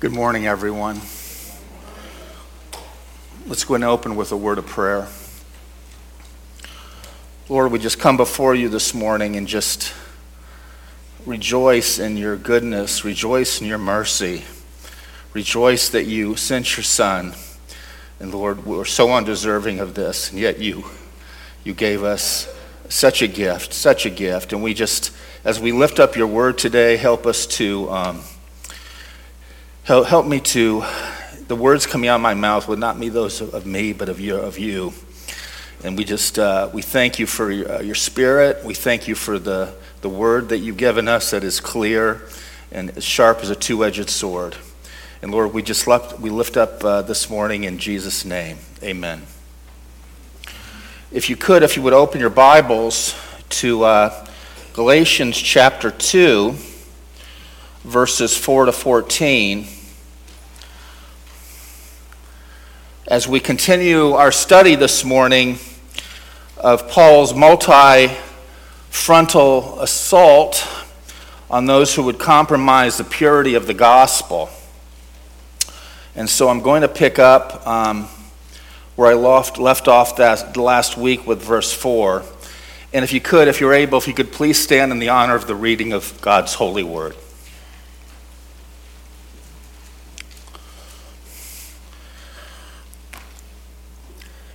Good morning, everyone. Let's go and open with a word of prayer. Lord, we just come before you this morning and just rejoice in your goodness, rejoice in your mercy, rejoice that you sent your Son. And Lord, we're so undeserving of this, and yet you, you gave us such a gift, such a gift. And we just, as we lift up your word today, help us to. Um, Help, help me to, the words coming out of my mouth would not be those of, me, but of you. Of you. And we just, uh, we thank you for your, uh, your, spirit. We thank you for the, the word that you've given us that is clear and as sharp as a two edged sword. And Lord, we just left, we lift up uh, this morning in Jesus' name. Amen. If you could, if you would open your Bibles to uh, Galatians chapter 2, verses 4 to 14. As we continue our study this morning of Paul's multi frontal assault on those who would compromise the purity of the gospel. And so I'm going to pick up um, where I left, left off that, last week with verse 4. And if you could, if you're able, if you could please stand in the honor of the reading of God's holy word.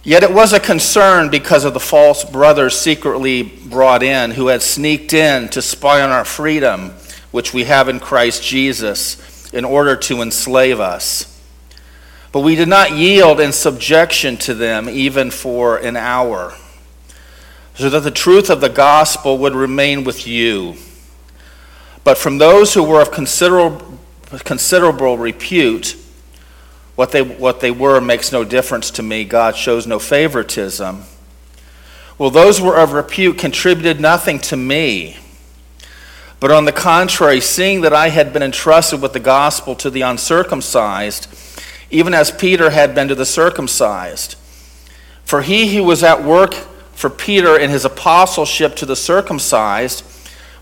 Yet it was a concern because of the false brothers secretly brought in who had sneaked in to spy on our freedom, which we have in Christ Jesus, in order to enslave us. But we did not yield in subjection to them even for an hour, so that the truth of the gospel would remain with you. But from those who were of considerable, considerable repute, what they, what they were makes no difference to me. God shows no favoritism. Well, those who were of repute contributed nothing to me. But on the contrary, seeing that I had been entrusted with the gospel to the uncircumcised, even as Peter had been to the circumcised. For he who was at work for Peter in his apostleship to the circumcised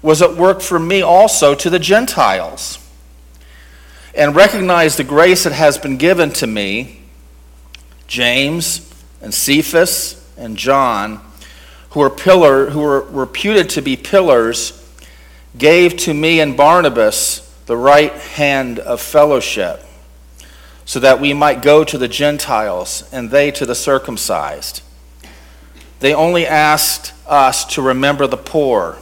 was at work for me also to the Gentiles and recognize the grace that has been given to me, James and Cephas and John, who are pillar, who are reputed to be pillars, gave to me and Barnabas the right hand of fellowship, so that we might go to the Gentiles and they to the circumcised. They only asked us to remember the poor,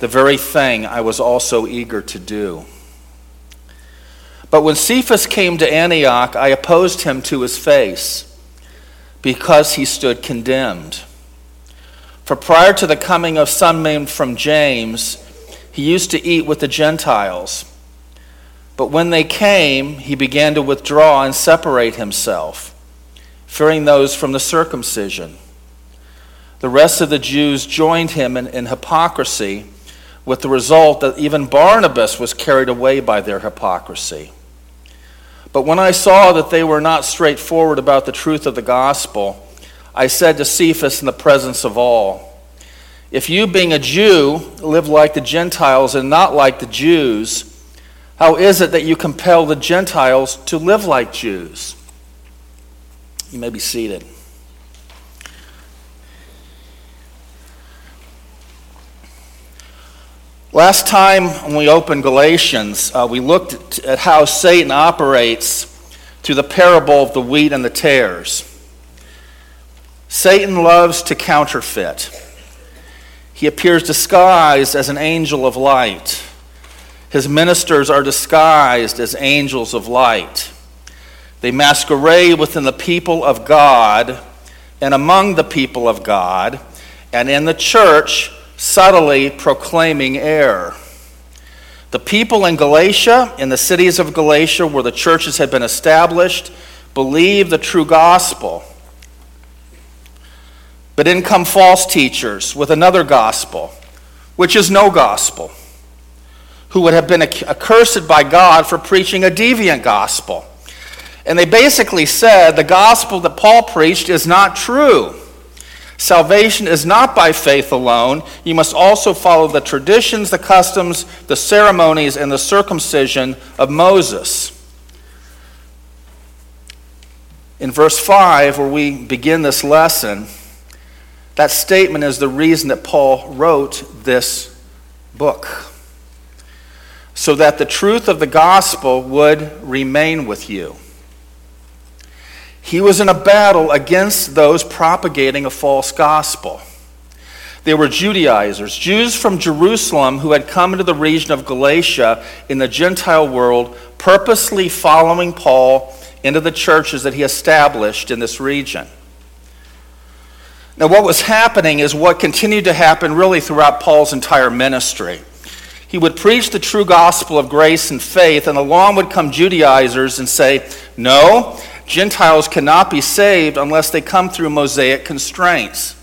the very thing I was also eager to do. But when Cephas came to Antioch, I opposed him to his face because he stood condemned. For prior to the coming of some men from James, he used to eat with the Gentiles. But when they came, he began to withdraw and separate himself, fearing those from the circumcision. The rest of the Jews joined him in, in hypocrisy, with the result that even Barnabas was carried away by their hypocrisy. But when I saw that they were not straightforward about the truth of the gospel, I said to Cephas in the presence of all, If you, being a Jew, live like the Gentiles and not like the Jews, how is it that you compel the Gentiles to live like Jews? You may be seated. Last time when we opened Galatians, uh, we looked at how Satan operates through the parable of the wheat and the tares. Satan loves to counterfeit. He appears disguised as an angel of light. His ministers are disguised as angels of light. They masquerade within the people of God and among the people of God and in the church subtly proclaiming error. The people in Galatia, in the cities of Galatia where the churches had been established, believed the true gospel. But in come false teachers with another gospel, which is no gospel, who would have been accursed by God for preaching a deviant gospel. And they basically said the gospel that Paul preached is not true. Salvation is not by faith alone. You must also follow the traditions, the customs, the ceremonies, and the circumcision of Moses. In verse 5, where we begin this lesson, that statement is the reason that Paul wrote this book. So that the truth of the gospel would remain with you. He was in a battle against those propagating a false gospel. They were Judaizers, Jews from Jerusalem who had come into the region of Galatia in the Gentile world, purposely following Paul into the churches that he established in this region. Now, what was happening is what continued to happen really throughout Paul's entire ministry. He would preach the true gospel of grace and faith, and along would come Judaizers and say, No, Gentiles cannot be saved unless they come through Mosaic constraints.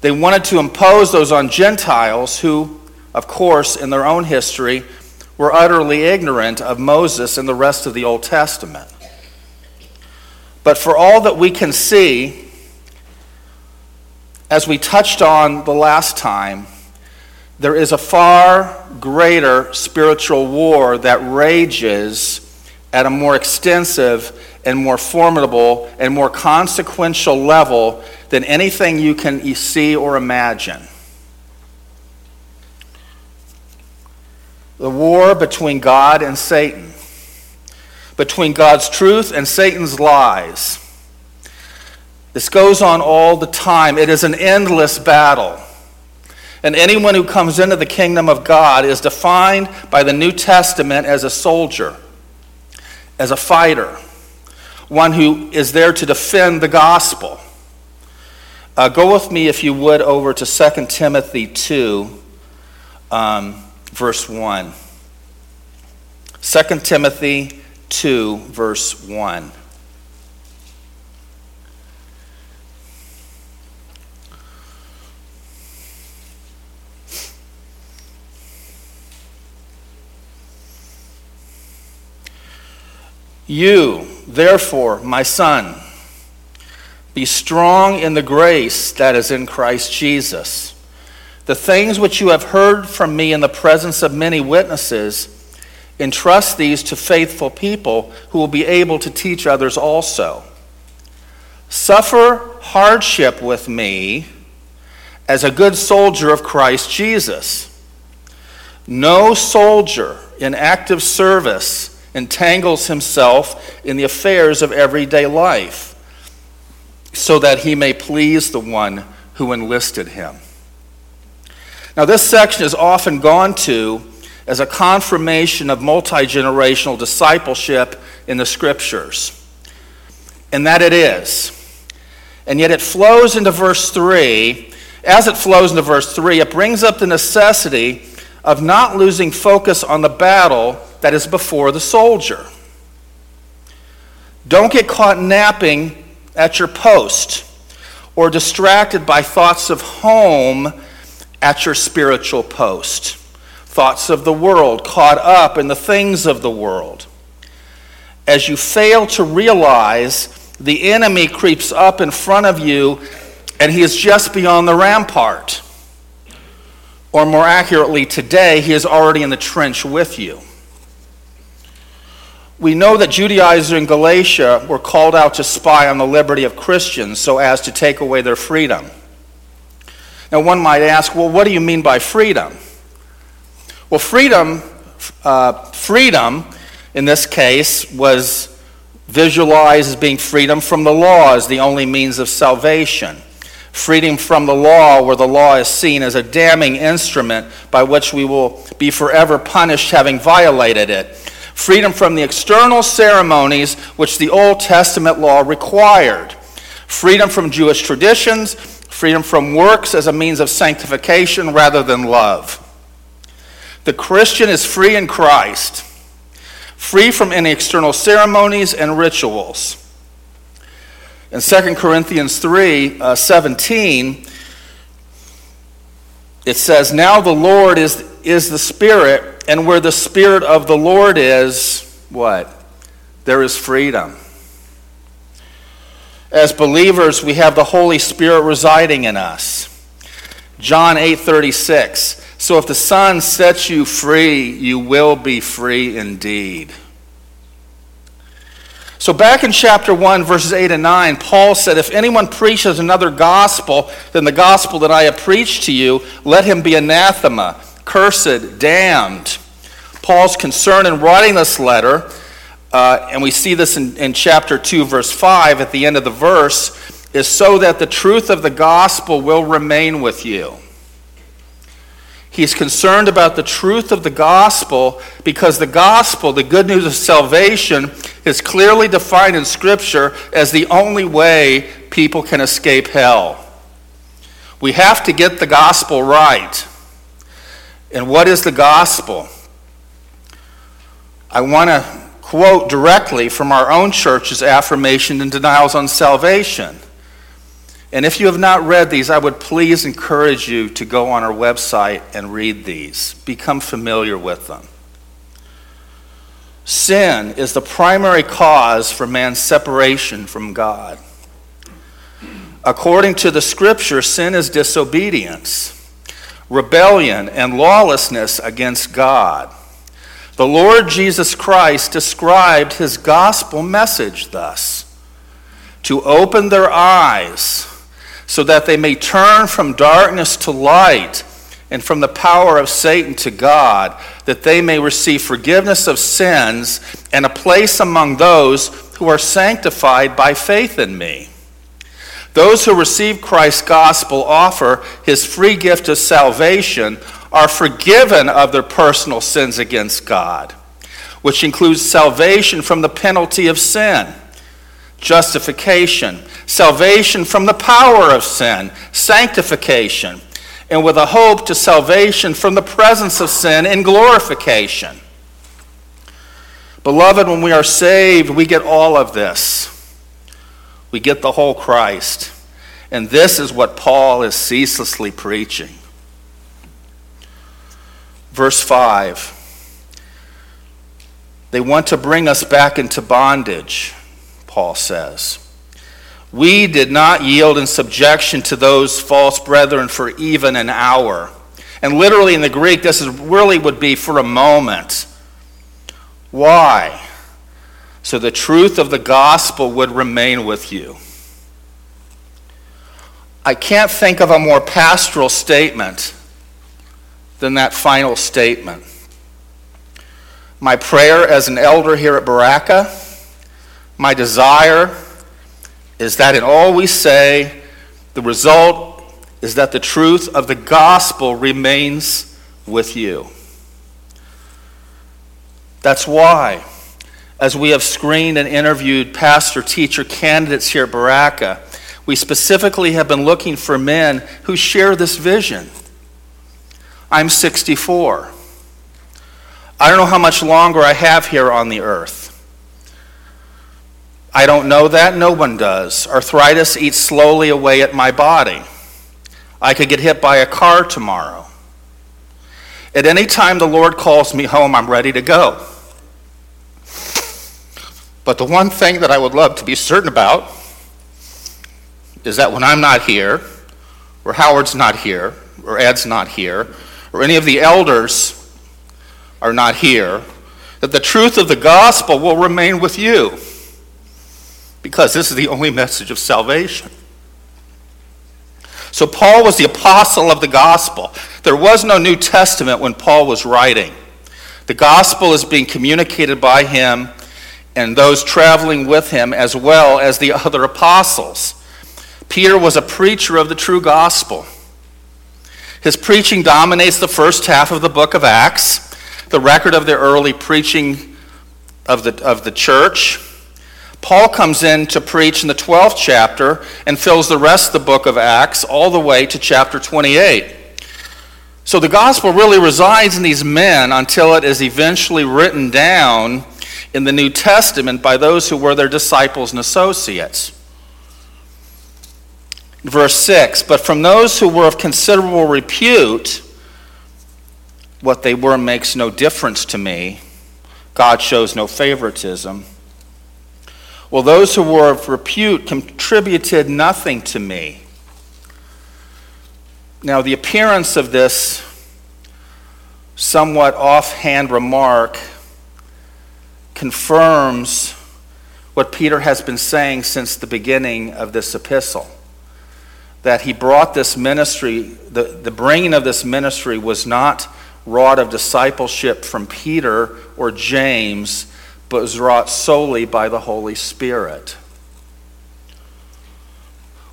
They wanted to impose those on Gentiles who, of course, in their own history, were utterly ignorant of Moses and the rest of the Old Testament. But for all that we can see, as we touched on the last time, there is a far greater spiritual war that rages at a more extensive and more formidable and more consequential level than anything you can see or imagine. The war between God and Satan, between God's truth and Satan's lies. This goes on all the time. It is an endless battle. And anyone who comes into the kingdom of God is defined by the New Testament as a soldier, as a fighter, one who is there to defend the gospel. Uh, go with me, if you would, over to 2 Timothy 2, um, verse 1. 2 Timothy 2, verse 1. You, therefore, my son, be strong in the grace that is in Christ Jesus. The things which you have heard from me in the presence of many witnesses, entrust these to faithful people who will be able to teach others also. Suffer hardship with me as a good soldier of Christ Jesus. No soldier in active service entangles himself in the affairs of everyday life so that he may please the one who enlisted him. Now, this section is often gone to as a confirmation of multi generational discipleship in the scriptures, and that it is. And yet, it flows into verse 3. As it flows into verse 3, it brings up the necessity of not losing focus on the battle that is before the soldier. Don't get caught napping at your post or distracted by thoughts of home at your spiritual post, thoughts of the world, caught up in the things of the world. As you fail to realize the enemy creeps up in front of you and he is just beyond the rampart. Or more accurately, today, he is already in the trench with you. We know that Judaizers in Galatia were called out to spy on the liberty of Christians so as to take away their freedom. Now, one might ask, well, what do you mean by freedom? Well, freedom, uh, freedom in this case was visualized as being freedom from the law as the only means of salvation. Freedom from the law, where the law is seen as a damning instrument by which we will be forever punished having violated it freedom from the external ceremonies which the Old Testament law required, freedom from Jewish traditions, freedom from works as a means of sanctification rather than love. The Christian is free in Christ, free from any external ceremonies and rituals. In 2 Corinthians 3 uh, 17, it says, Now the Lord is, is the Spirit and where the Spirit of the Lord is, what? There is freedom. As believers, we have the Holy Spirit residing in us. John 8:36. So if the Son sets you free, you will be free indeed. So back in chapter 1 verses 8 and 9, Paul said, "If anyone preaches another gospel than the gospel that I have preached to you, let him be anathema, cursed, damned." Paul's concern in writing this letter uh, and we see this in, in chapter 2, verse 5, at the end of the verse, is so that the truth of the gospel will remain with you. He's concerned about the truth of the gospel because the gospel, the good news of salvation, is clearly defined in Scripture as the only way people can escape hell. We have to get the gospel right. And what is the gospel? I want to quote directly from our own church's affirmation and denials on salvation. And if you have not read these, I would please encourage you to go on our website and read these. Become familiar with them. Sin is the primary cause for man's separation from God. According to the scripture, sin is disobedience, rebellion, and lawlessness against God. The Lord Jesus Christ described his gospel message thus to open their eyes so that they may turn from darkness to light and from the power of Satan to God, that they may receive forgiveness of sins and a place among those who are sanctified by faith in me. Those who receive Christ's gospel offer his free gift of salvation are forgiven of their personal sins against God, which includes salvation from the penalty of sin, justification, salvation from the power of sin, sanctification, and with a hope to salvation from the presence of sin in glorification. Beloved, when we are saved, we get all of this. We get the whole Christ. And this is what Paul is ceaselessly preaching. Verse 5 They want to bring us back into bondage, Paul says. We did not yield in subjection to those false brethren for even an hour. And literally in the Greek, this is, really would be for a moment. Why? So the truth of the gospel would remain with you. I can't think of a more pastoral statement than that final statement. My prayer as an elder here at Baraka, my desire is that in all we say, the result is that the truth of the gospel remains with you. That's why, as we have screened and interviewed pastor teacher candidates here at Baraka, we specifically have been looking for men who share this vision I'm 64. I don't know how much longer I have here on the earth. I don't know that. No one does. Arthritis eats slowly away at my body. I could get hit by a car tomorrow. At any time the Lord calls me home, I'm ready to go. But the one thing that I would love to be certain about is that when I'm not here, or Howard's not here, or Ed's not here, or any of the elders are not here, that the truth of the gospel will remain with you because this is the only message of salvation. So, Paul was the apostle of the gospel. There was no New Testament when Paul was writing. The gospel is being communicated by him and those traveling with him, as well as the other apostles. Peter was a preacher of the true gospel. His preaching dominates the first half of the book of Acts, the record of the early preaching of the, of the church. Paul comes in to preach in the 12th chapter and fills the rest of the book of Acts all the way to chapter 28. So the gospel really resides in these men until it is eventually written down in the New Testament by those who were their disciples and associates. Verse 6 But from those who were of considerable repute, what they were makes no difference to me. God shows no favoritism. While those who were of repute contributed nothing to me. Now, the appearance of this somewhat offhand remark confirms what Peter has been saying since the beginning of this epistle. That he brought this ministry, the, the bringing of this ministry was not wrought of discipleship from Peter or James, but was wrought solely by the Holy Spirit.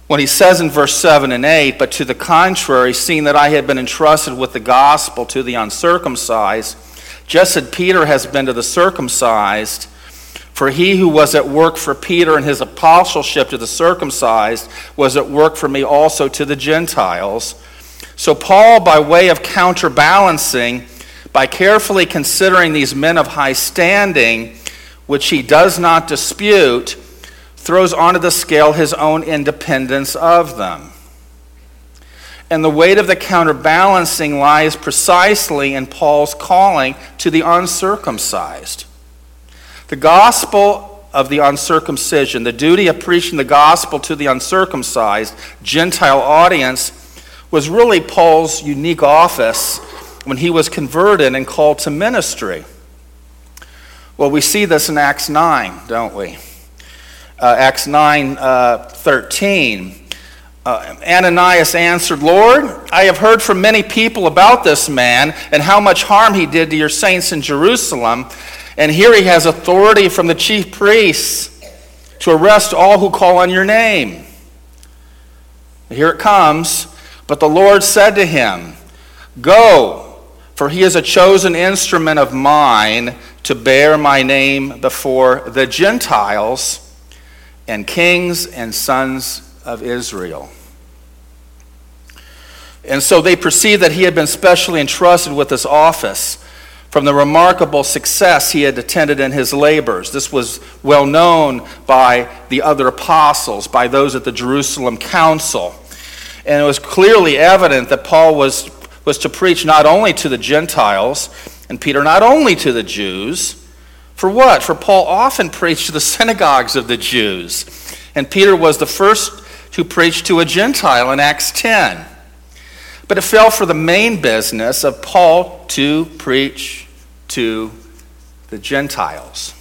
When he says in verse 7 and 8, but to the contrary, seeing that I had been entrusted with the gospel to the uncircumcised, just as Peter has been to the circumcised, for he who was at work for Peter in his apostleship to the circumcised was at work for me also to the Gentiles. So, Paul, by way of counterbalancing, by carefully considering these men of high standing, which he does not dispute, throws onto the scale his own independence of them. And the weight of the counterbalancing lies precisely in Paul's calling to the uncircumcised. The gospel of the uncircumcision, the duty of preaching the gospel to the uncircumcised Gentile audience, was really Paul's unique office when he was converted and called to ministry. Well, we see this in Acts 9, don't we? Uh, Acts 9 uh, 13. Uh, Ananias answered, Lord, I have heard from many people about this man and how much harm he did to your saints in Jerusalem. And here he has authority from the chief priests to arrest all who call on your name. Here it comes. But the Lord said to him, Go, for he is a chosen instrument of mine to bear my name before the Gentiles and kings and sons of Israel. And so they perceived that he had been specially entrusted with this office from the remarkable success he had attended in his labors. This was well known by the other apostles, by those at the Jerusalem council. And it was clearly evident that Paul was, was to preach not only to the Gentiles, and Peter not only to the Jews. For what? For Paul often preached to the synagogues of the Jews. And Peter was the first to preach to a Gentile in Acts 10. But it fell for the main business of Paul to preach to the Gentiles.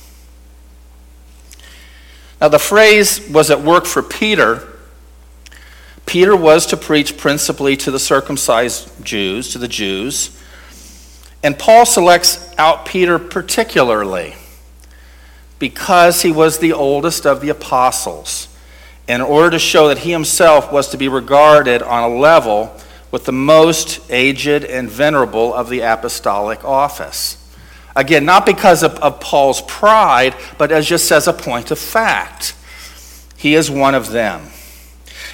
Now, the phrase was at work for Peter. Peter was to preach principally to the circumcised Jews, to the Jews. And Paul selects out Peter particularly because he was the oldest of the apostles, in order to show that he himself was to be regarded on a level with the most aged and venerable of the apostolic office. Again, not because of, of Paul's pride, but as just as a point of fact. He is one of them.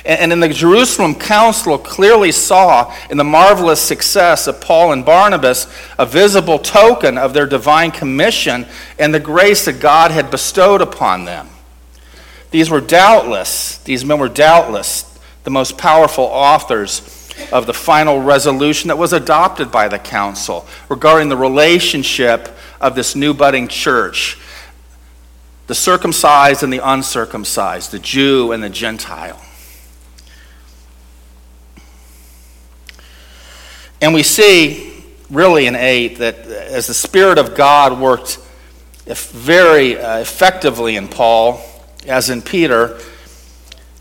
And in the Jerusalem council clearly saw in the marvelous success of Paul and Barnabas a visible token of their divine commission and the grace that God had bestowed upon them. These were doubtless, these men were doubtless the most powerful authors of the final resolution that was adopted by the council regarding the relationship of this new budding church the circumcised and the uncircumcised, the Jew and the Gentile. And we see, really, in 8, that as the Spirit of God worked very uh, effectively in Paul, as in Peter,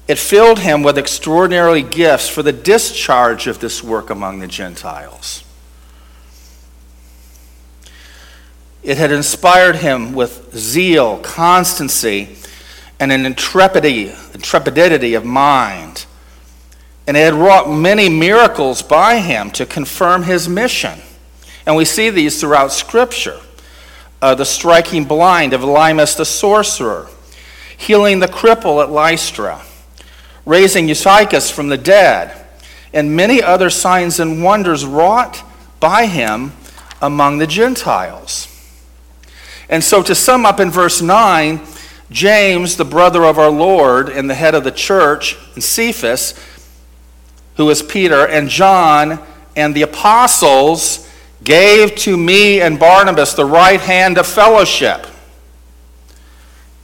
it filled him with extraordinary gifts for the discharge of this work among the Gentiles. It had inspired him with zeal, constancy, and an intrepidity, intrepidity of mind. And it had wrought many miracles by him to confirm his mission. And we see these throughout Scripture. Uh, the striking blind of Elymas the sorcerer, healing the cripple at Lystra, raising Eutychus from the dead, and many other signs and wonders wrought by him among the Gentiles. And so, to sum up in verse 9, James, the brother of our Lord and the head of the church, and Cephas, who is Peter, and John and the apostles gave to me and Barnabas the right hand of fellowship.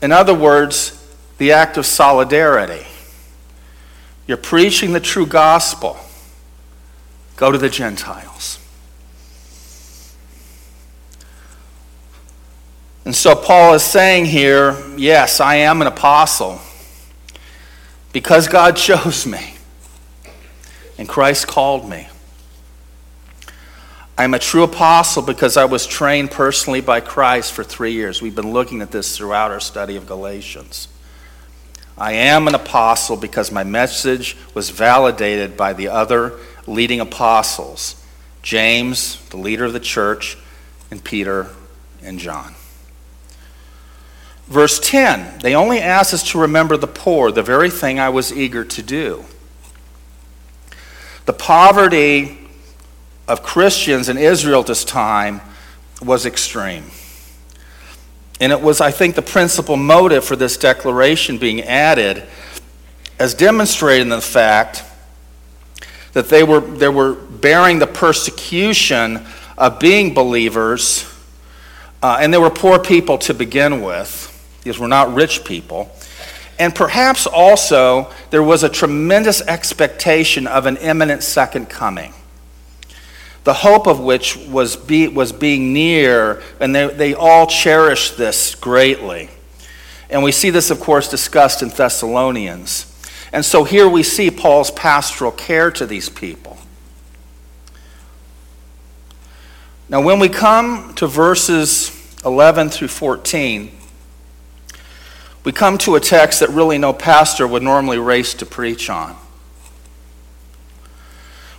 In other words, the act of solidarity. You're preaching the true gospel. Go to the Gentiles. And so Paul is saying here, yes, I am an apostle because God chose me and Christ called me. I'm a true apostle because I was trained personally by Christ for three years. We've been looking at this throughout our study of Galatians. I am an apostle because my message was validated by the other leading apostles James, the leader of the church, and Peter and John. Verse 10 they only ask us to remember the poor, the very thing I was eager to do. The poverty of Christians in Israel at this time was extreme. And it was, I think, the principal motive for this declaration being added, as demonstrated in the fact that they were, they were bearing the persecution of being believers, uh, and they were poor people to begin with. These were not rich people. And perhaps also there was a tremendous expectation of an imminent second coming the hope of which was, be, was being near, and they, they all cherished this greatly. And we see this, of course, discussed in Thessalonians. And so here we see Paul's pastoral care to these people. Now, when we come to verses 11 through 14, we come to a text that really no pastor would normally race to preach on.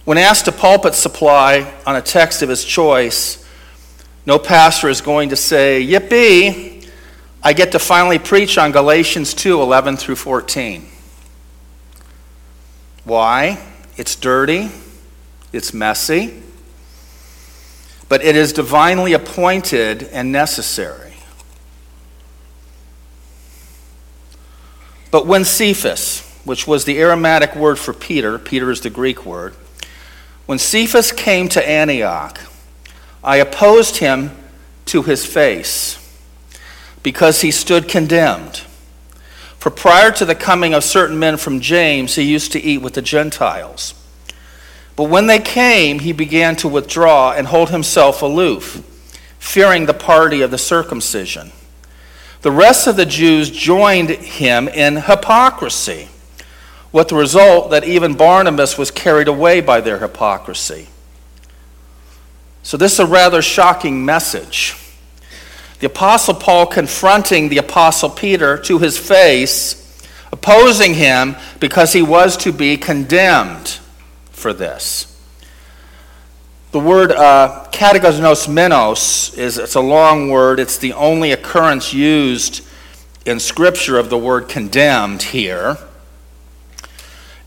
When asked to pulpit supply on a text of his choice, no pastor is going to say, Yippee, I get to finally preach on Galatians 2 11 through 14. Why? It's dirty, it's messy, but it is divinely appointed and necessary. But when Cephas, which was the Aramaic word for Peter, Peter is the Greek word, when Cephas came to Antioch, I opposed him to his face because he stood condemned. For prior to the coming of certain men from James, he used to eat with the Gentiles. But when they came, he began to withdraw and hold himself aloof, fearing the party of the circumcision. The rest of the Jews joined him in hypocrisy with the result that even Barnabas was carried away by their hypocrisy. So, this is a rather shocking message. The Apostle Paul confronting the Apostle Peter to his face, opposing him because he was to be condemned for this. The word uh, menos is it's a long word. It's the only occurrence used in Scripture of the word condemned here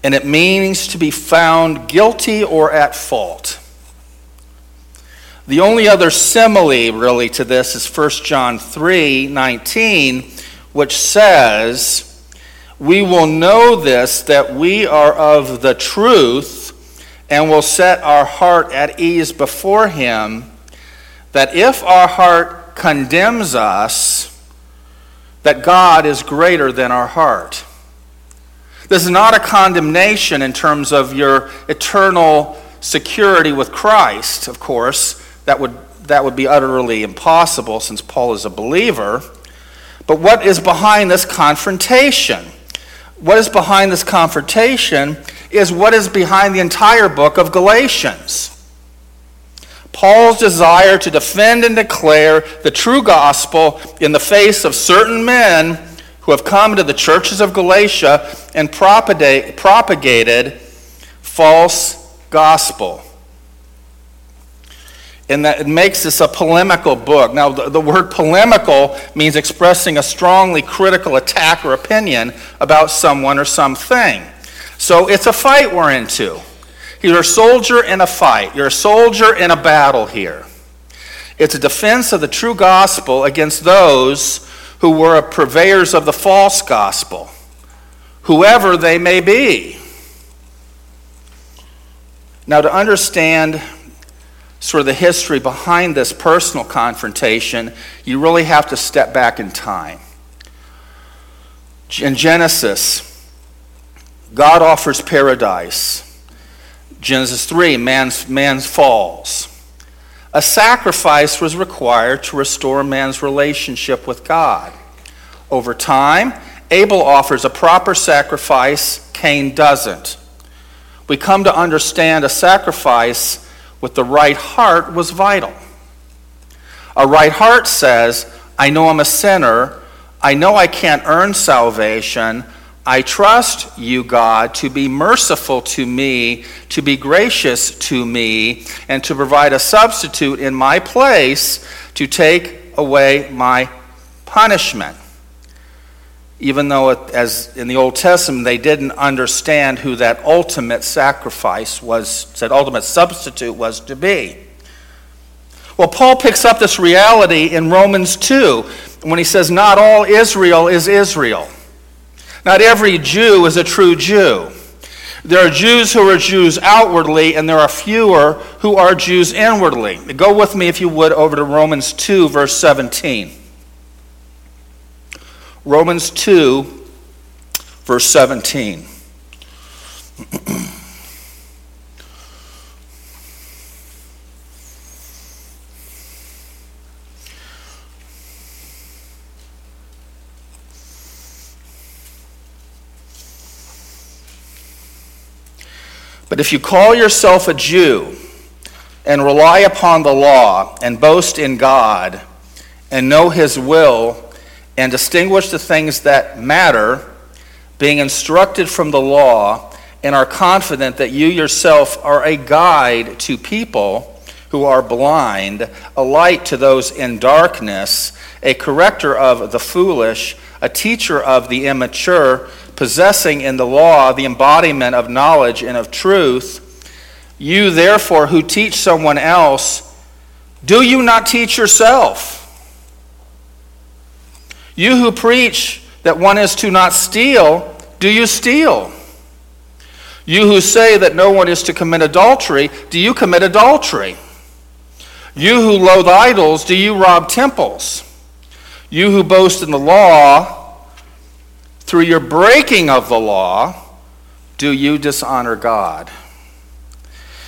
and it means to be found guilty or at fault. The only other simile, really, to this is 1 John 3 19, which says, We will know this, that we are of the truth, and will set our heart at ease before Him, that if our heart condemns us, that God is greater than our heart. This is not a condemnation in terms of your eternal security with Christ, of course. That would, that would be utterly impossible since Paul is a believer. But what is behind this confrontation? What is behind this confrontation is what is behind the entire book of Galatians. Paul's desire to defend and declare the true gospel in the face of certain men who have come to the churches of Galatia and propagated false gospel. And that it makes this a polemical book. Now, the, the word polemical means expressing a strongly critical attack or opinion about someone or something. So it's a fight we're into. You're a soldier in a fight. You're a soldier in a battle here. It's a defense of the true gospel against those who were purveyors of the false gospel, whoever they may be. Now, to understand sort of the history behind this personal confrontation, you really have to step back in time. In Genesis, God offers paradise. Genesis 3, man's, man's falls. A sacrifice was required to restore man's relationship with God. Over time, Abel offers a proper sacrifice, Cain doesn't. We come to understand a sacrifice with the right heart was vital. A right heart says, I know I'm a sinner. I know I can't earn salvation. I trust you, God, to be merciful to me, to be gracious to me, and to provide a substitute in my place to take away my punishment even though, it, as in the Old Testament, they didn't understand who that ultimate sacrifice was, that ultimate substitute was to be. Well, Paul picks up this reality in Romans 2 when he says, Not all Israel is Israel. Not every Jew is a true Jew. There are Jews who are Jews outwardly, and there are fewer who are Jews inwardly. Go with me, if you would, over to Romans 2, verse 17. Romans 2, verse 17. But if you call yourself a Jew and rely upon the law and boast in God and know his will, and distinguish the things that matter, being instructed from the law, and are confident that you yourself are a guide to people who are blind, a light to those in darkness, a corrector of the foolish, a teacher of the immature, possessing in the law the embodiment of knowledge and of truth. You, therefore, who teach someone else, do you not teach yourself? You who preach that one is to not steal, do you steal? You who say that no one is to commit adultery, do you commit adultery? You who loathe idols, do you rob temples? You who boast in the law, through your breaking of the law, do you dishonor God?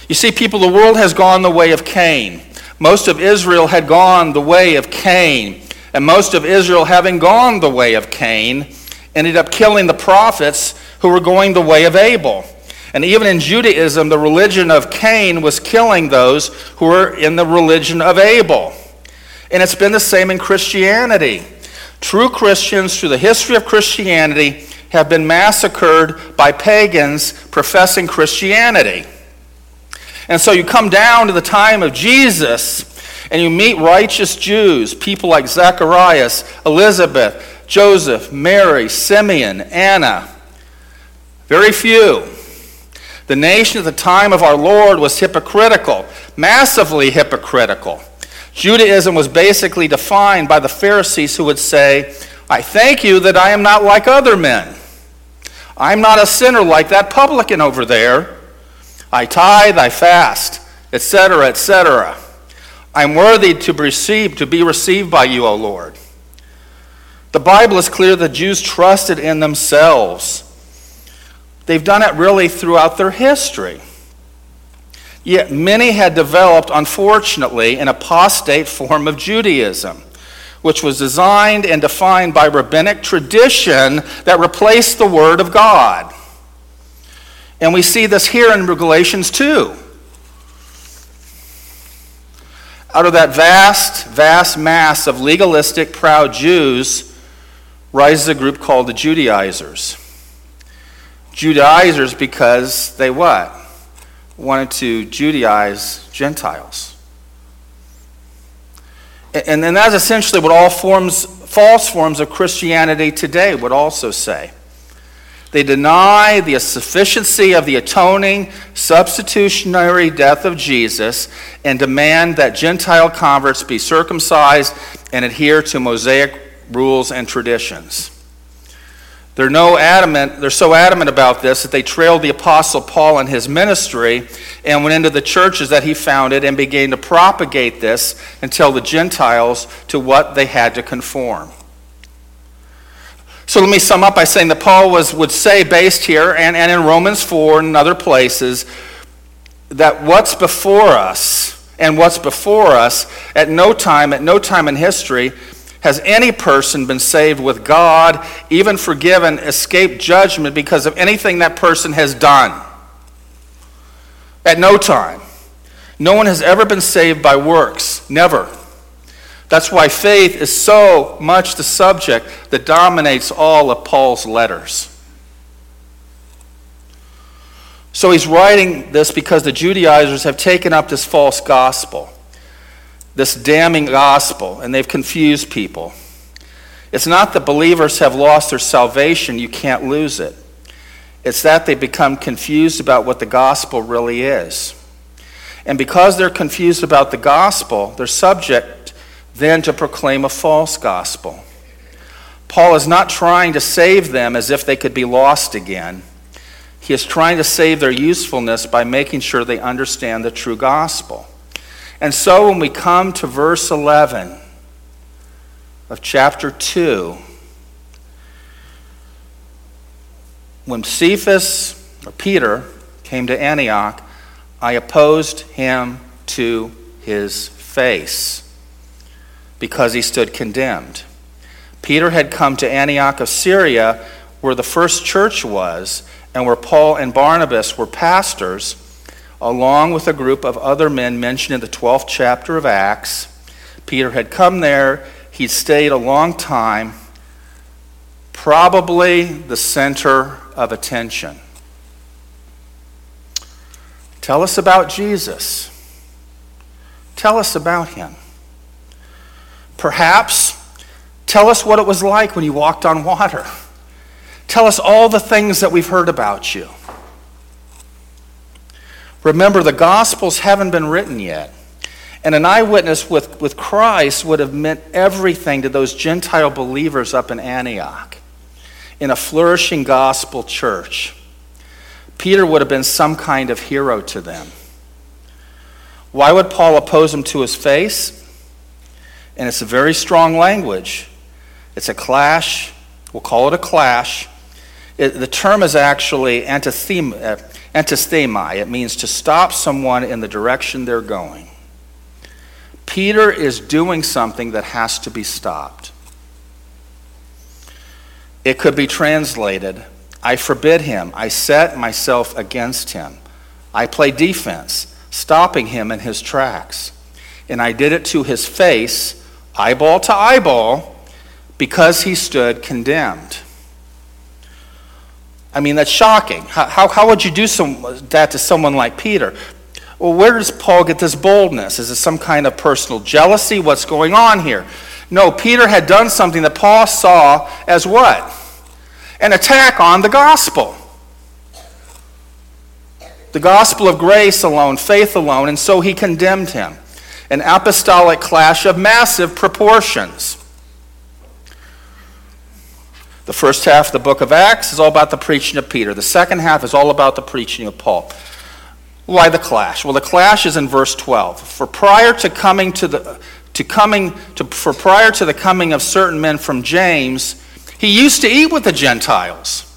You see, people, the world has gone the way of Cain. Most of Israel had gone the way of Cain. And most of Israel, having gone the way of Cain, ended up killing the prophets who were going the way of Abel. And even in Judaism, the religion of Cain was killing those who were in the religion of Abel. And it's been the same in Christianity. True Christians, through the history of Christianity, have been massacred by pagans professing Christianity. And so you come down to the time of Jesus, and you meet righteous Jews, people like Zacharias, Elizabeth, Joseph, Mary, Simeon, Anna. Very few. The nation at the time of our Lord was hypocritical, massively hypocritical. Judaism was basically defined by the Pharisees who would say, I thank you that I am not like other men. I'm not a sinner like that publican over there. I tithe, I fast, etc., etc. I'm worthy to to be received by you, O Lord. The Bible is clear the Jews trusted in themselves. They've done it really throughout their history. Yet many had developed, unfortunately, an apostate form of Judaism, which was designed and defined by rabbinic tradition that replaced the Word of God. And we see this here in Galatians 2. Out of that vast, vast mass of legalistic, proud Jews rises a group called the Judaizers. Judaizers because they what? Wanted to Judaize Gentiles. And then that's essentially what all forms, false forms of Christianity today would also say. They deny the sufficiency of the atoning, substitutionary death of Jesus and demand that Gentile converts be circumcised and adhere to Mosaic rules and traditions. They're, no adamant, they're so adamant about this that they trailed the Apostle Paul in his ministry and went into the churches that he founded and began to propagate this and tell the Gentiles to what they had to conform. So let me sum up by saying that Paul was, would say, based here and, and in Romans 4 and other places, that what's before us and what's before us at no time, at no time in history, has any person been saved with God, even forgiven, escaped judgment because of anything that person has done? At no time. No one has ever been saved by works. Never. That's why faith is so much the subject that dominates all of Paul's letters. So he's writing this because the Judaizers have taken up this false gospel this damning gospel, and they've confused people. It's not that believers have lost their salvation, you can't lose it. It's that they become confused about what the gospel really is. And because they're confused about the gospel, they're subject then to proclaim a false gospel. Paul is not trying to save them as if they could be lost again. He is trying to save their usefulness by making sure they understand the true gospel. And so when we come to verse 11 of chapter 2, when Cephas, or Peter, came to Antioch, I opposed him to his face because he stood condemned. Peter had come to Antioch of Syria, where the first church was, and where Paul and Barnabas were pastors along with a group of other men mentioned in the 12th chapter of Acts. Peter had come there, he'd stayed a long time, probably the center of attention. Tell us about Jesus. Tell us about him. Perhaps tell us what it was like when you walked on water. Tell us all the things that we've heard about you. Remember, the Gospels haven't been written yet. And an eyewitness with, with Christ would have meant everything to those Gentile believers up in Antioch in a flourishing gospel church. Peter would have been some kind of hero to them. Why would Paul oppose him to his face? And it's a very strong language. It's a clash. We'll call it a clash. It, the term is actually antithema, Antisthemi, it means to stop someone in the direction they're going. Peter is doing something that has to be stopped. It could be translated I forbid him, I set myself against him. I play defense, stopping him in his tracks. And I did it to his face, eyeball to eyeball, because he stood condemned. I mean, that's shocking. How, how, how would you do some, that to someone like Peter? Well, where does Paul get this boldness? Is it some kind of personal jealousy? What's going on here? No, Peter had done something that Paul saw as what? An attack on the gospel. The gospel of grace alone, faith alone, and so he condemned him. An apostolic clash of massive proportions. The first half of the book of Acts is all about the preaching of Peter. The second half is all about the preaching of Paul. Why the clash? Well, the clash is in verse 12. For prior to coming to the to coming to, for prior to the coming of certain men from James, he used to eat with the Gentiles.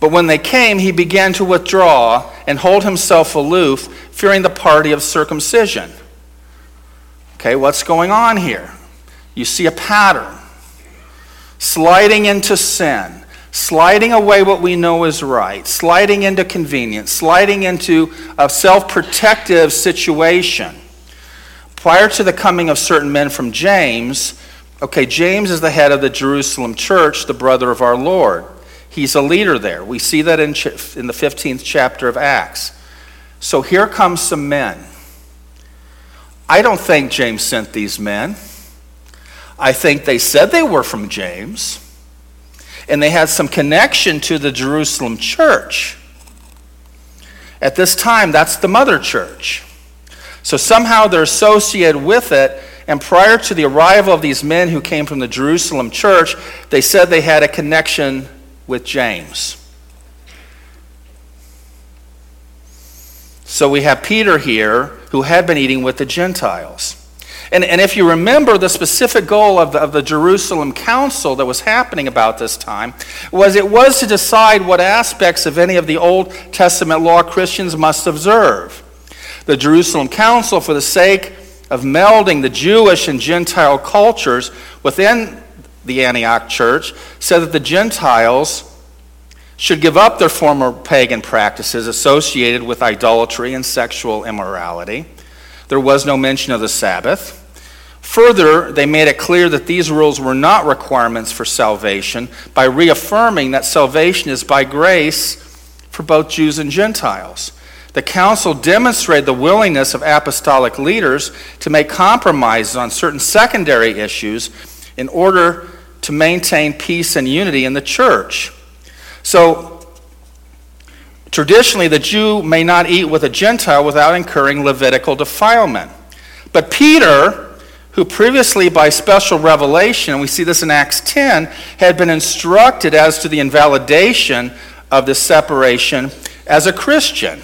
But when they came, he began to withdraw and hold himself aloof, fearing the party of circumcision. Okay, what's going on here? You see a pattern sliding into sin, sliding away what we know is right, sliding into convenience, sliding into a self protective situation. Prior to the coming of certain men from James, okay, James is the head of the Jerusalem church, the brother of our Lord. He's a leader there. We see that in, in the 15th chapter of Acts. So here comes some men. I don't think James sent these men. I think they said they were from James, and they had some connection to the Jerusalem church. At this time, that's the mother church. So somehow they're associated with it, and prior to the arrival of these men who came from the Jerusalem church, they said they had a connection with James. So we have Peter here, who had been eating with the Gentiles. And, and if you remember, the specific goal of the, of the Jerusalem Council that was happening about this time was it was to decide what aspects of any of the Old Testament law Christians must observe. The Jerusalem Council, for the sake of melding the Jewish and Gentile cultures within the Antioch church, said that the Gentiles should give up their former pagan practices associated with idolatry and sexual immorality. There was no mention of the Sabbath. Further, they made it clear that these rules were not requirements for salvation by reaffirming that salvation is by grace for both Jews and Gentiles. The council demonstrated the willingness of apostolic leaders to make compromises on certain secondary issues in order to maintain peace and unity in the church. So, traditionally, the Jew may not eat with a Gentile without incurring Levitical defilement. But Peter, who previously, by special revelation, and we see this in Acts 10, had been instructed as to the invalidation of this separation as a Christian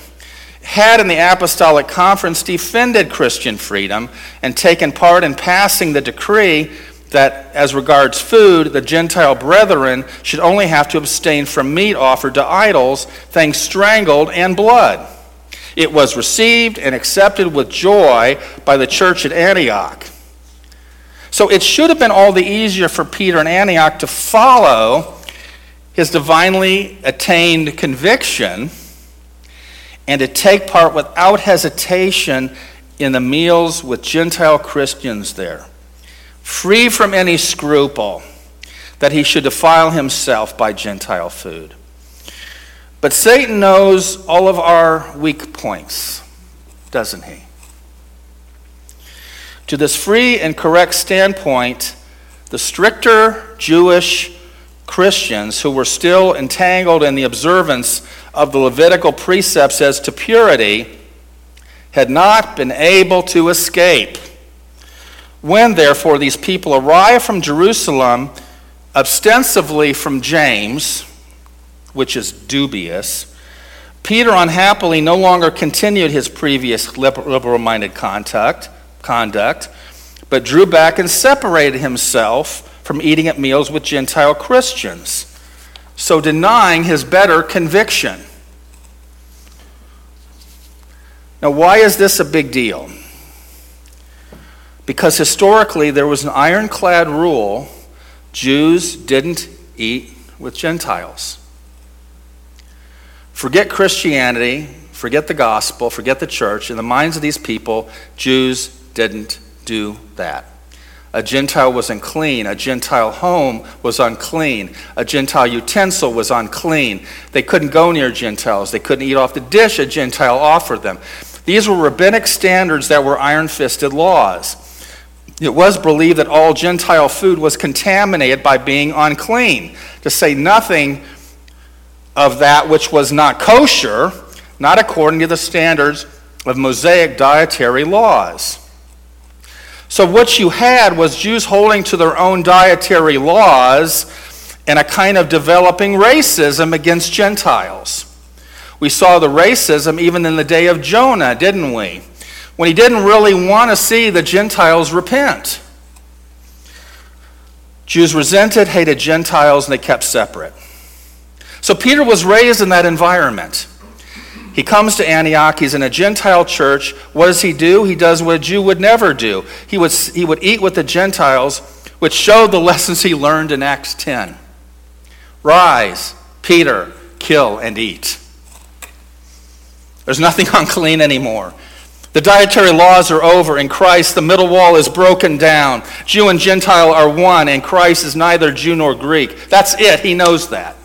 had in the Apostolic Conference defended Christian freedom and taken part in passing the decree that, as regards food, the Gentile brethren should only have to abstain from meat offered to idols, things strangled, and blood. It was received and accepted with joy by the church at Antioch. So it should have been all the easier for Peter and Antioch to follow his divinely attained conviction and to take part without hesitation in the meals with Gentile Christians there, free from any scruple that he should defile himself by Gentile food. But Satan knows all of our weak points, doesn't he? To this free and correct standpoint, the stricter Jewish Christians who were still entangled in the observance of the Levitical precepts as to purity had not been able to escape. When, therefore, these people arrived from Jerusalem, ostensibly from James, which is dubious, Peter unhappily no longer continued his previous liberal minded conduct, conduct, but drew back and separated himself from eating at meals with Gentile Christians so denying his better conviction. Now, why is this a big deal? Because historically there was an ironclad rule Jews didn't eat with Gentiles. Forget Christianity, forget the gospel, forget the church. In the minds of these people, Jews didn't do that. A Gentile was unclean. A Gentile home was unclean. A Gentile utensil was unclean. They couldn't go near Gentiles. They couldn't eat off the dish a Gentile offered them. These were rabbinic standards that were iron fisted laws. It was believed that all Gentile food was contaminated by being unclean, to say nothing of that which was not kosher, not according to the standards of Mosaic dietary laws. So, what you had was Jews holding to their own dietary laws and a kind of developing racism against Gentiles. We saw the racism even in the day of Jonah, didn't we? When he didn't really want to see the Gentiles repent. Jews resented, hated Gentiles, and they kept separate. So Peter was raised in that environment. He comes to Antioch. He's in a Gentile church. What does he do? He does what a Jew would never do. He would, he would eat with the Gentiles, which showed the lessons he learned in Acts 10. Rise, Peter, kill and eat. There's nothing unclean anymore. The dietary laws are over. In Christ, the middle wall is broken down. Jew and Gentile are one, and Christ is neither Jew nor Greek. That's it. He knows that.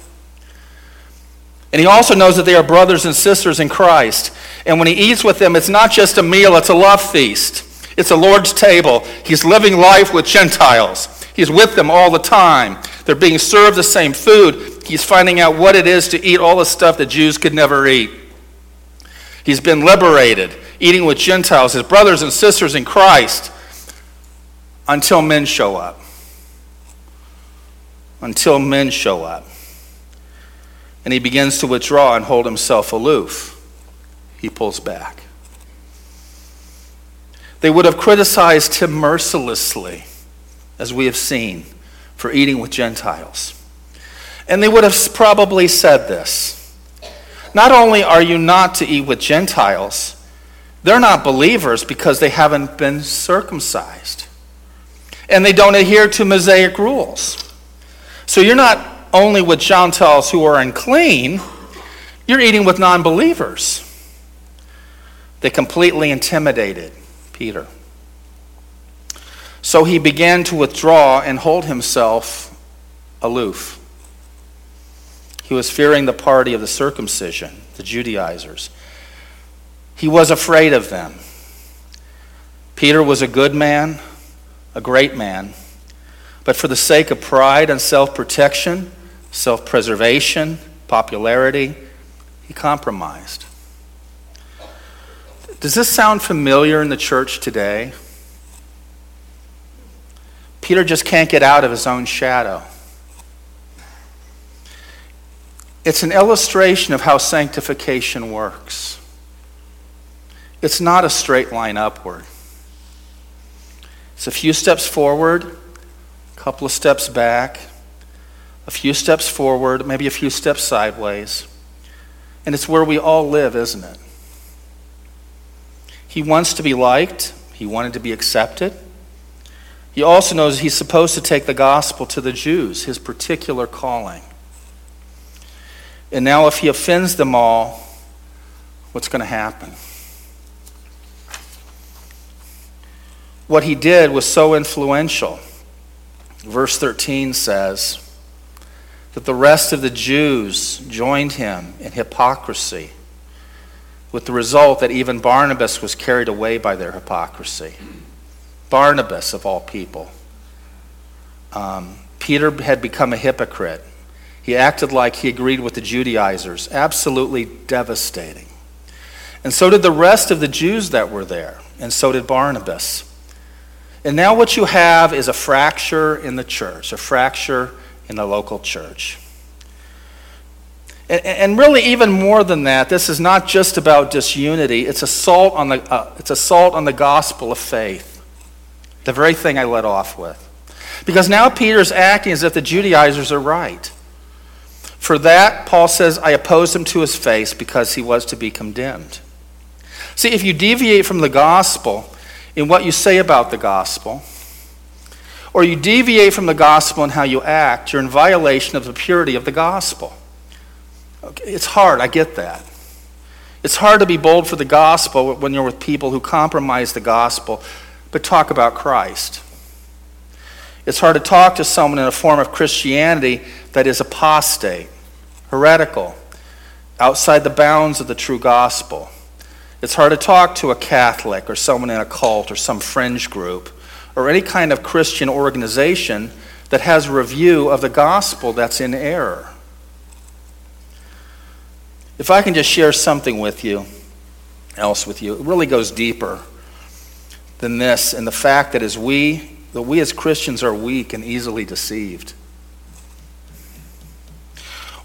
And he also knows that they are brothers and sisters in Christ. And when he eats with them, it's not just a meal, it's a love feast. It's a Lord's table. He's living life with Gentiles. He's with them all the time. They're being served the same food. He's finding out what it is to eat all the stuff that Jews could never eat. He's been liberated, eating with Gentiles, his brothers and sisters in Christ, until men show up. Until men show up and he begins to withdraw and hold himself aloof. He pulls back. They would have criticized him mercilessly, as we have seen, for eating with Gentiles. And they would have probably said this Not only are you not to eat with Gentiles, they're not believers because they haven't been circumcised. And they don't adhere to Mosaic rules. So you're not only with Gentiles who are unclean, you're eating with non believers. They completely intimidated Peter. So he began to withdraw and hold himself aloof. He was fearing the party of the circumcision, the Judaizers. He was afraid of them. Peter was a good man, a great man, but for the sake of pride and self protection, self preservation, popularity, he compromised. Does this sound familiar in the church today? Peter just can't get out of his own shadow. It's an illustration of how sanctification works. It's not a straight line upward. It's a few steps forward, a couple of steps back, a few steps forward, maybe a few steps sideways. And it's where we all live, isn't it? He wants to be liked, he wanted to be accepted. He also knows he's supposed to take the gospel to the Jews, his particular calling. And now, if he offends them all, what's going to happen? what he did was so influential. Verse 13 says that the rest of the Jews joined him in hypocrisy, with the result that even Barnabas was carried away by their hypocrisy. Barnabas, of all people. Um, Peter had become a hypocrite. He acted like he agreed with the Judaizers. Absolutely devastating. And so did the rest of the Jews that were there, and so did Barnabas. And now what you have is a fracture in the church, a fracture in the local church. And, really, even more than that, this is not just about disunity, it's assault on the, uh, it's assault on the gospel of faith, the very thing I led off with. Because now Peter's acting as if the Judaizers are right. For that, Paul says, I opposed him to his face because he was to be condemned. See, if you deviate from the gospel, in what you say about the gospel, or you deviate from the gospel in how you act, you're in violation of the purity of the gospel. Okay, it's hard, I get that. It's hard to be bold for the gospel when you're with people who compromise the gospel but talk about Christ. It's hard to talk to someone in a form of Christianity that is apostate, heretical, outside the bounds of the true gospel. It's hard to talk to a Catholic or someone in a cult or some fringe group or any kind of Christian organization that has review of the gospel that's in error. If I can just share something with you, else with you, it really goes deeper than this and the fact that as we that we as Christians are weak and easily deceived.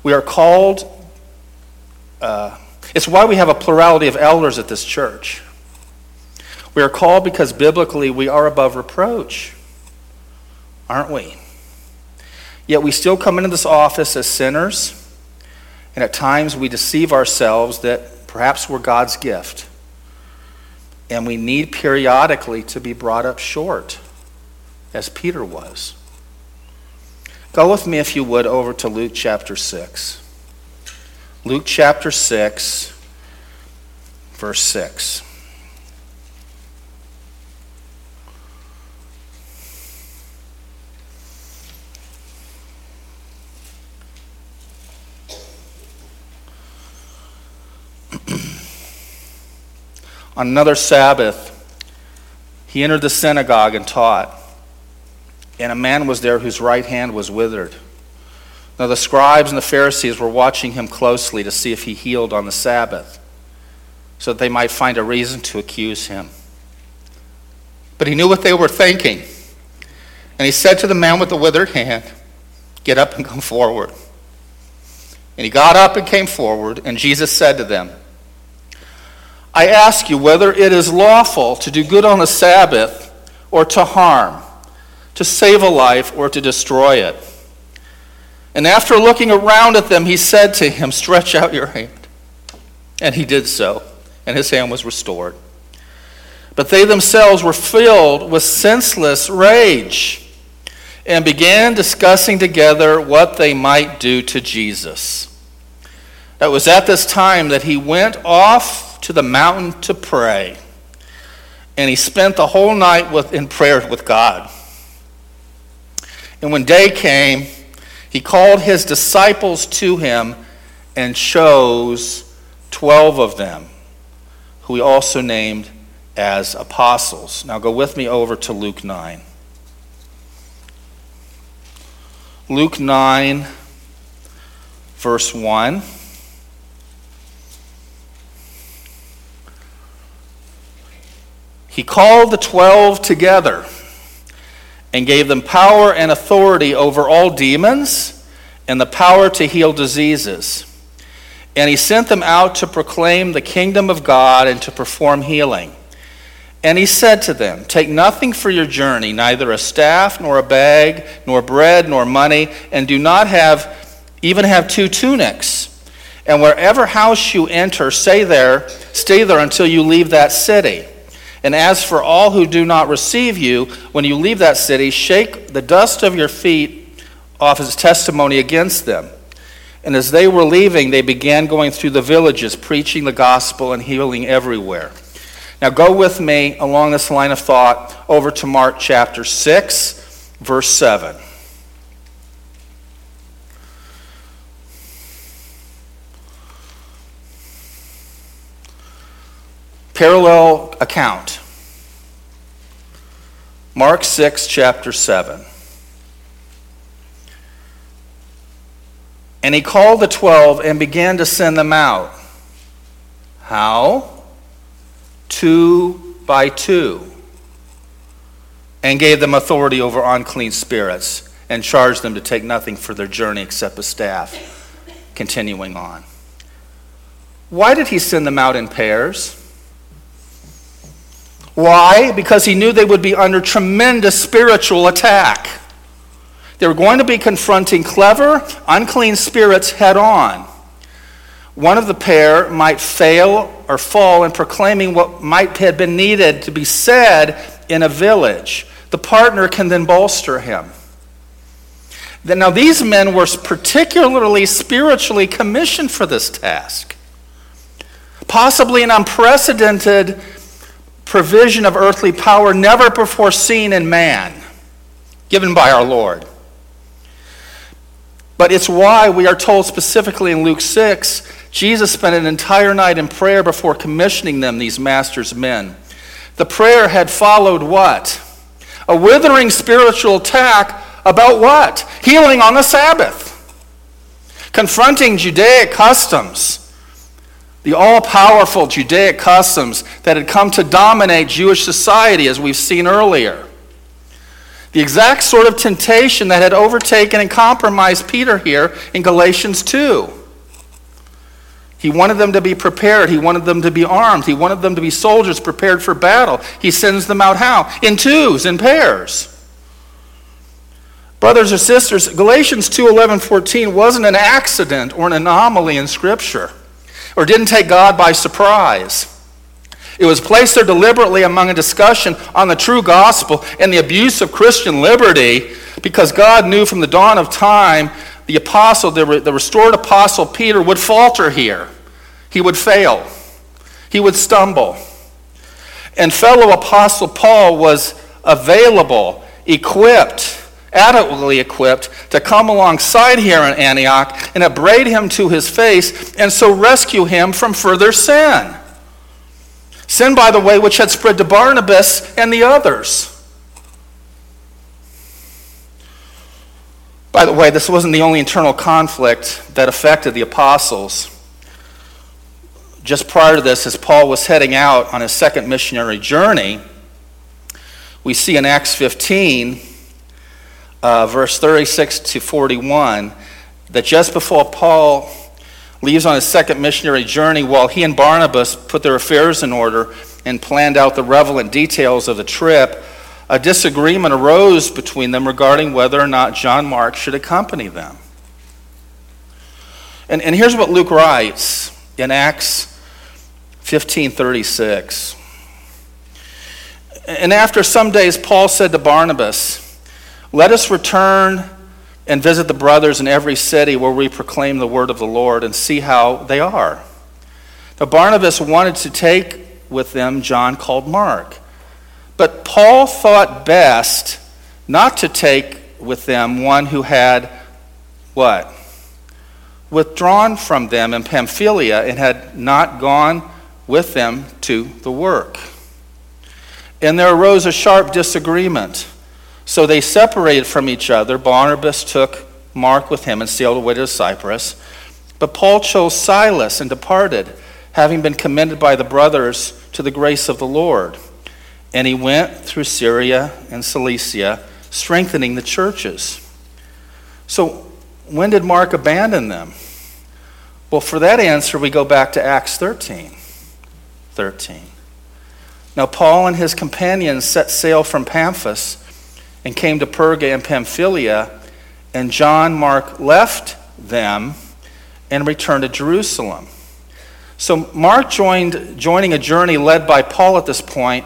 We are called uh, it's why we have a plurality of elders at this church. We are called because biblically we are above reproach, aren't we? Yet we still come into this office as sinners, and at times we deceive ourselves that perhaps we're God's gift. And we need periodically to be brought up short, as Peter was. Go with me, if you would, over to Luke chapter 6. Luke chapter 6, verse 6. On another Sabbath, he entered the synagogue and taught. And a man was there whose right hand was withered. Now, the scribes and the Pharisees were watching him closely to see if he healed on the Sabbath, so that they might find a reason to accuse him. But he knew what they were thinking. And he said to the man with the withered hand, Get up and come forward. And he got up and came forward, and Jesus said to them, I ask you whether it is lawful to do good on the Sabbath or to harm, to save a life or to destroy it. And after looking around at them, he said to him, Stretch out your hand. And he did so, and his hand was restored. But they themselves were filled with senseless rage and began discussing together what they might do to Jesus. It was at this time that he went off to the mountain to pray, and he spent the whole night with, in prayer with God. And when day came, he called his disciples to him and chose 12 of them, who he also named as apostles. Now go with me over to Luke 9. Luke 9, verse 1. He called the twelve together and gave them power and authority over all demons and the power to heal diseases. And he sent them out to proclaim the kingdom of God and to perform healing. And he said to them, Take nothing for your journey, neither a staff, nor a bag, nor bread, nor money, and do not have, even have two tunics. And wherever house you enter, stay there, stay there until you leave that city. And as for all who do not receive you, when you leave that city, shake the dust of your feet off as testimony against them. And as they were leaving, they began going through the villages, preaching the gospel and healing everywhere. Now, go with me along this line of thought over to Mark chapter 6, verse 7. Parallel account. Mark 6, chapter 7. And he called the twelve and began to send them out. How? two by two, and gave them authority over unclean spirits, and charged them to take nothing for their journey except a staff. Continuing on. Why did he send them out in pairs? Why? Because he knew they would be under tremendous spiritual attack. They were going to be confronting clever, unclean spirits head on. One of the pair might fail or fall in proclaiming what might have been needed to be said in a village. The partner can then bolster him. Now, these men were particularly spiritually commissioned for this task. Possibly an unprecedented provision of earthly power never before seen in man, given by our Lord. But it's why we are told specifically in Luke 6 Jesus spent an entire night in prayer before commissioning them, these master's men. The prayer had followed what? A withering spiritual attack about what? Healing on the Sabbath. Confronting Judaic customs, the all powerful Judaic customs that had come to dominate Jewish society, as we've seen earlier. The exact sort of temptation that had overtaken and compromised Peter here in Galatians 2. He wanted them to be prepared. He wanted them to be armed. He wanted them to be soldiers prepared for battle. He sends them out how? In twos, in pairs. Brothers or sisters, Galatians 2 11, 14 wasn't an accident or an anomaly in Scripture, or didn't take God by surprise. It was placed there deliberately among a discussion on the true gospel and the abuse of Christian liberty because God knew from the dawn of time the apostle, the, restored apostle Peter, would falter here. He would fail. He would stumble. And fellow apostle Paul was available, equipped, adequately equipped to come alongside here in Antioch and upbraid him to his face and so rescue him from further sin. Sin, by the way, which had spread to Barnabas and the others. By the way, this wasn't the only internal conflict that affected the apostles. Just prior to this, as Paul was heading out on his second missionary journey, we see in Acts 15, uh, verse 36 to 41, that just before Paul leaves on his second missionary journey while he and Barnabas put their affairs in order and planned out the relevant details of the trip, a disagreement arose between them regarding whether or not John Mark should accompany them. And, and here's what Luke writes in Acts 15:36. And after some days Paul said to Barnabas, "Let us return and visit the brothers in every city where we proclaim the word of the Lord and see how they are." Now Barnabas wanted to take with them John called Mark. But Paul thought best not to take with them one who had what? Withdrawn from them in Pamphylia and had not gone with them to the work. And there arose a sharp disagreement. So they separated from each other. Barnabas took Mark with him and sailed away to Cyprus. But Paul chose Silas and departed, having been commended by the brothers to the grace of the Lord. And he went through Syria and Cilicia, strengthening the churches. So, when did Mark abandon them? Well, for that answer, we go back to Acts 13. 13. Now, Paul and his companions set sail from Paphos and came to Perga and Pamphylia, and John Mark left them and returned to Jerusalem. So, Mark joined, joining a journey led by Paul at this point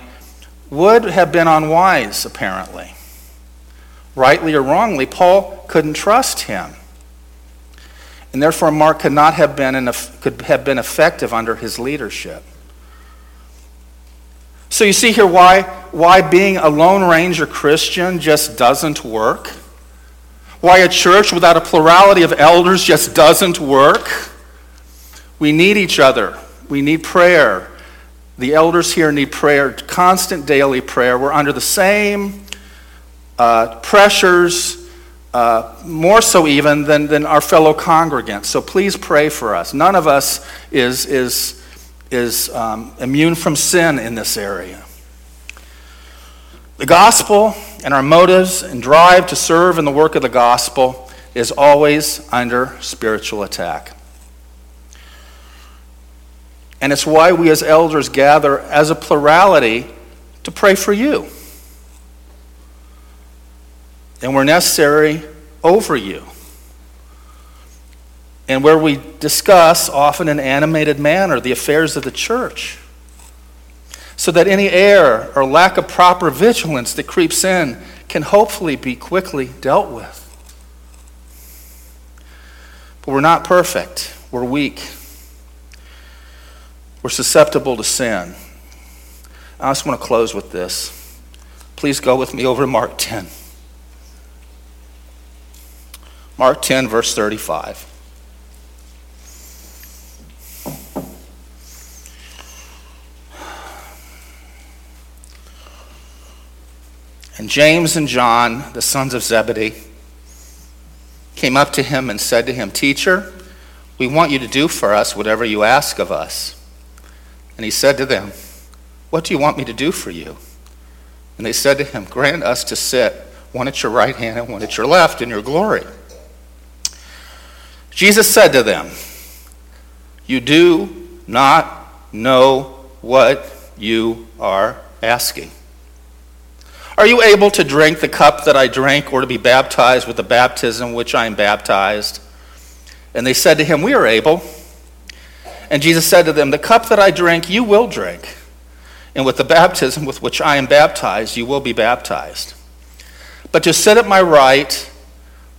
would have been unwise, apparently. Rightly or wrongly, Paul couldn't trust him. And therefore, Mark could not have been, could have been effective under his leadership. So you see here why, why being a Lone Ranger Christian just doesn't work? Why a church without a plurality of elders just doesn't work? We need each other. We need prayer. The elders here need prayer, constant daily prayer. We're under the same uh, pressures, uh, more so even than, than our fellow congregants. So please pray for us. None of us is, is is um, immune from sin in this area. The gospel and our motives and drive to serve in the work of the gospel is always under spiritual attack. And it's why we as elders gather as a plurality to pray for you. And we're necessary over you and where we discuss, often in an animated manner, the affairs of the church. So that any error or lack of proper vigilance that creeps in can hopefully be quickly dealt with. But we're not perfect, we're weak, we're susceptible to sin. I just want to close with this. Please go with me over to Mark 10. Mark 10, verse 35. And James and John, the sons of Zebedee, came up to him and said to him, Teacher, we want you to do for us whatever you ask of us. And he said to them, What do you want me to do for you? And they said to him, Grant us to sit, one at your right hand and one at your left, in your glory. Jesus said to them, You do not know what you are asking. Are you able to drink the cup that I drank, or to be baptized with the baptism which I am baptized? And they said to him, We are able. And Jesus said to them, The cup that I drink, you will drink. And with the baptism with which I am baptized, you will be baptized. But to sit at my right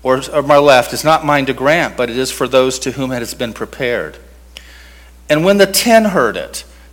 or, or my left is not mine to grant, but it is for those to whom it has been prepared. And when the ten heard it,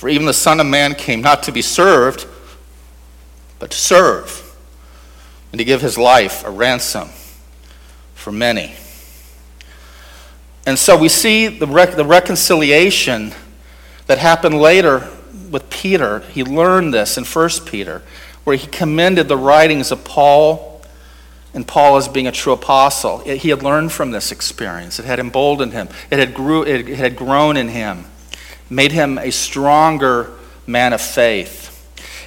For even the Son of Man came not to be served, but to serve, and to give his life a ransom for many. And so we see the, rec- the reconciliation that happened later with Peter. He learned this in 1 Peter, where he commended the writings of Paul and Paul as being a true apostle. He had learned from this experience. It had emboldened him. It had, grew, it had grown in him, made him a stronger man of faith.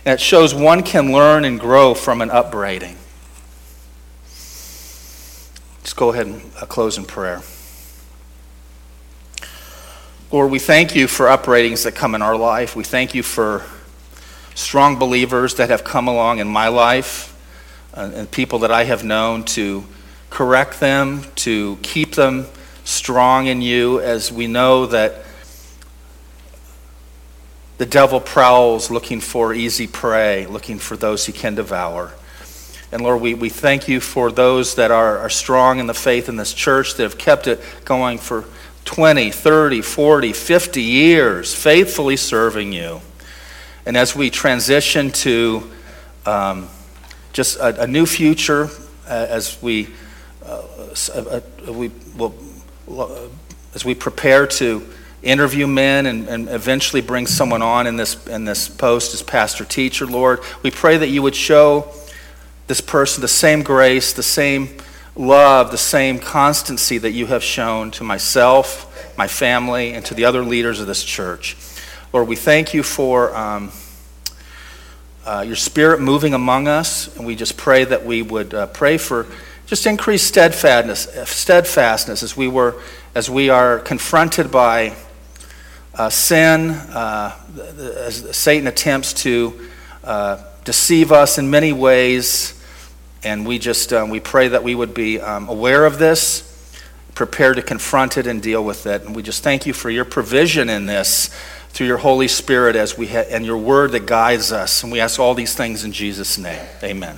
And it shows one can learn and grow from an upbraiding. Let's go ahead and close in prayer. Lord, we thank you for upbraidings that come in our life. We thank you for strong believers that have come along in my life uh, and people that I have known to correct them, to keep them strong in you, as we know that the devil prowls looking for easy prey, looking for those he can devour. And Lord, we, we thank you for those that are, are strong in the faith in this church that have kept it going for 20, 30, 40, 50 years, faithfully serving you. And as we transition to um, just a, a, new future, uh, as we, uh, uh, we will, as we prepare to interview men and, and eventually bring someone on in this, in this post as pastor teacher, Lord, we pray that you would show this person the same grace, the same love, the same constancy that you have shown to myself, my family, and to the other leaders of this church. Lord, we thank you for um, uh, your spirit moving among us, and we just pray that we would uh, pray for just increased steadfastness, steadfastness as we were as we are confronted by uh, sin, uh, as Satan attempts to uh, deceive us in many ways. And we just um, we pray that we would be um, aware of this, prepared to confront it and deal with it. And we just thank you for your provision in this through your Holy Spirit as we ha- and your word that guides us. And we ask all these things in Jesus' name. Amen.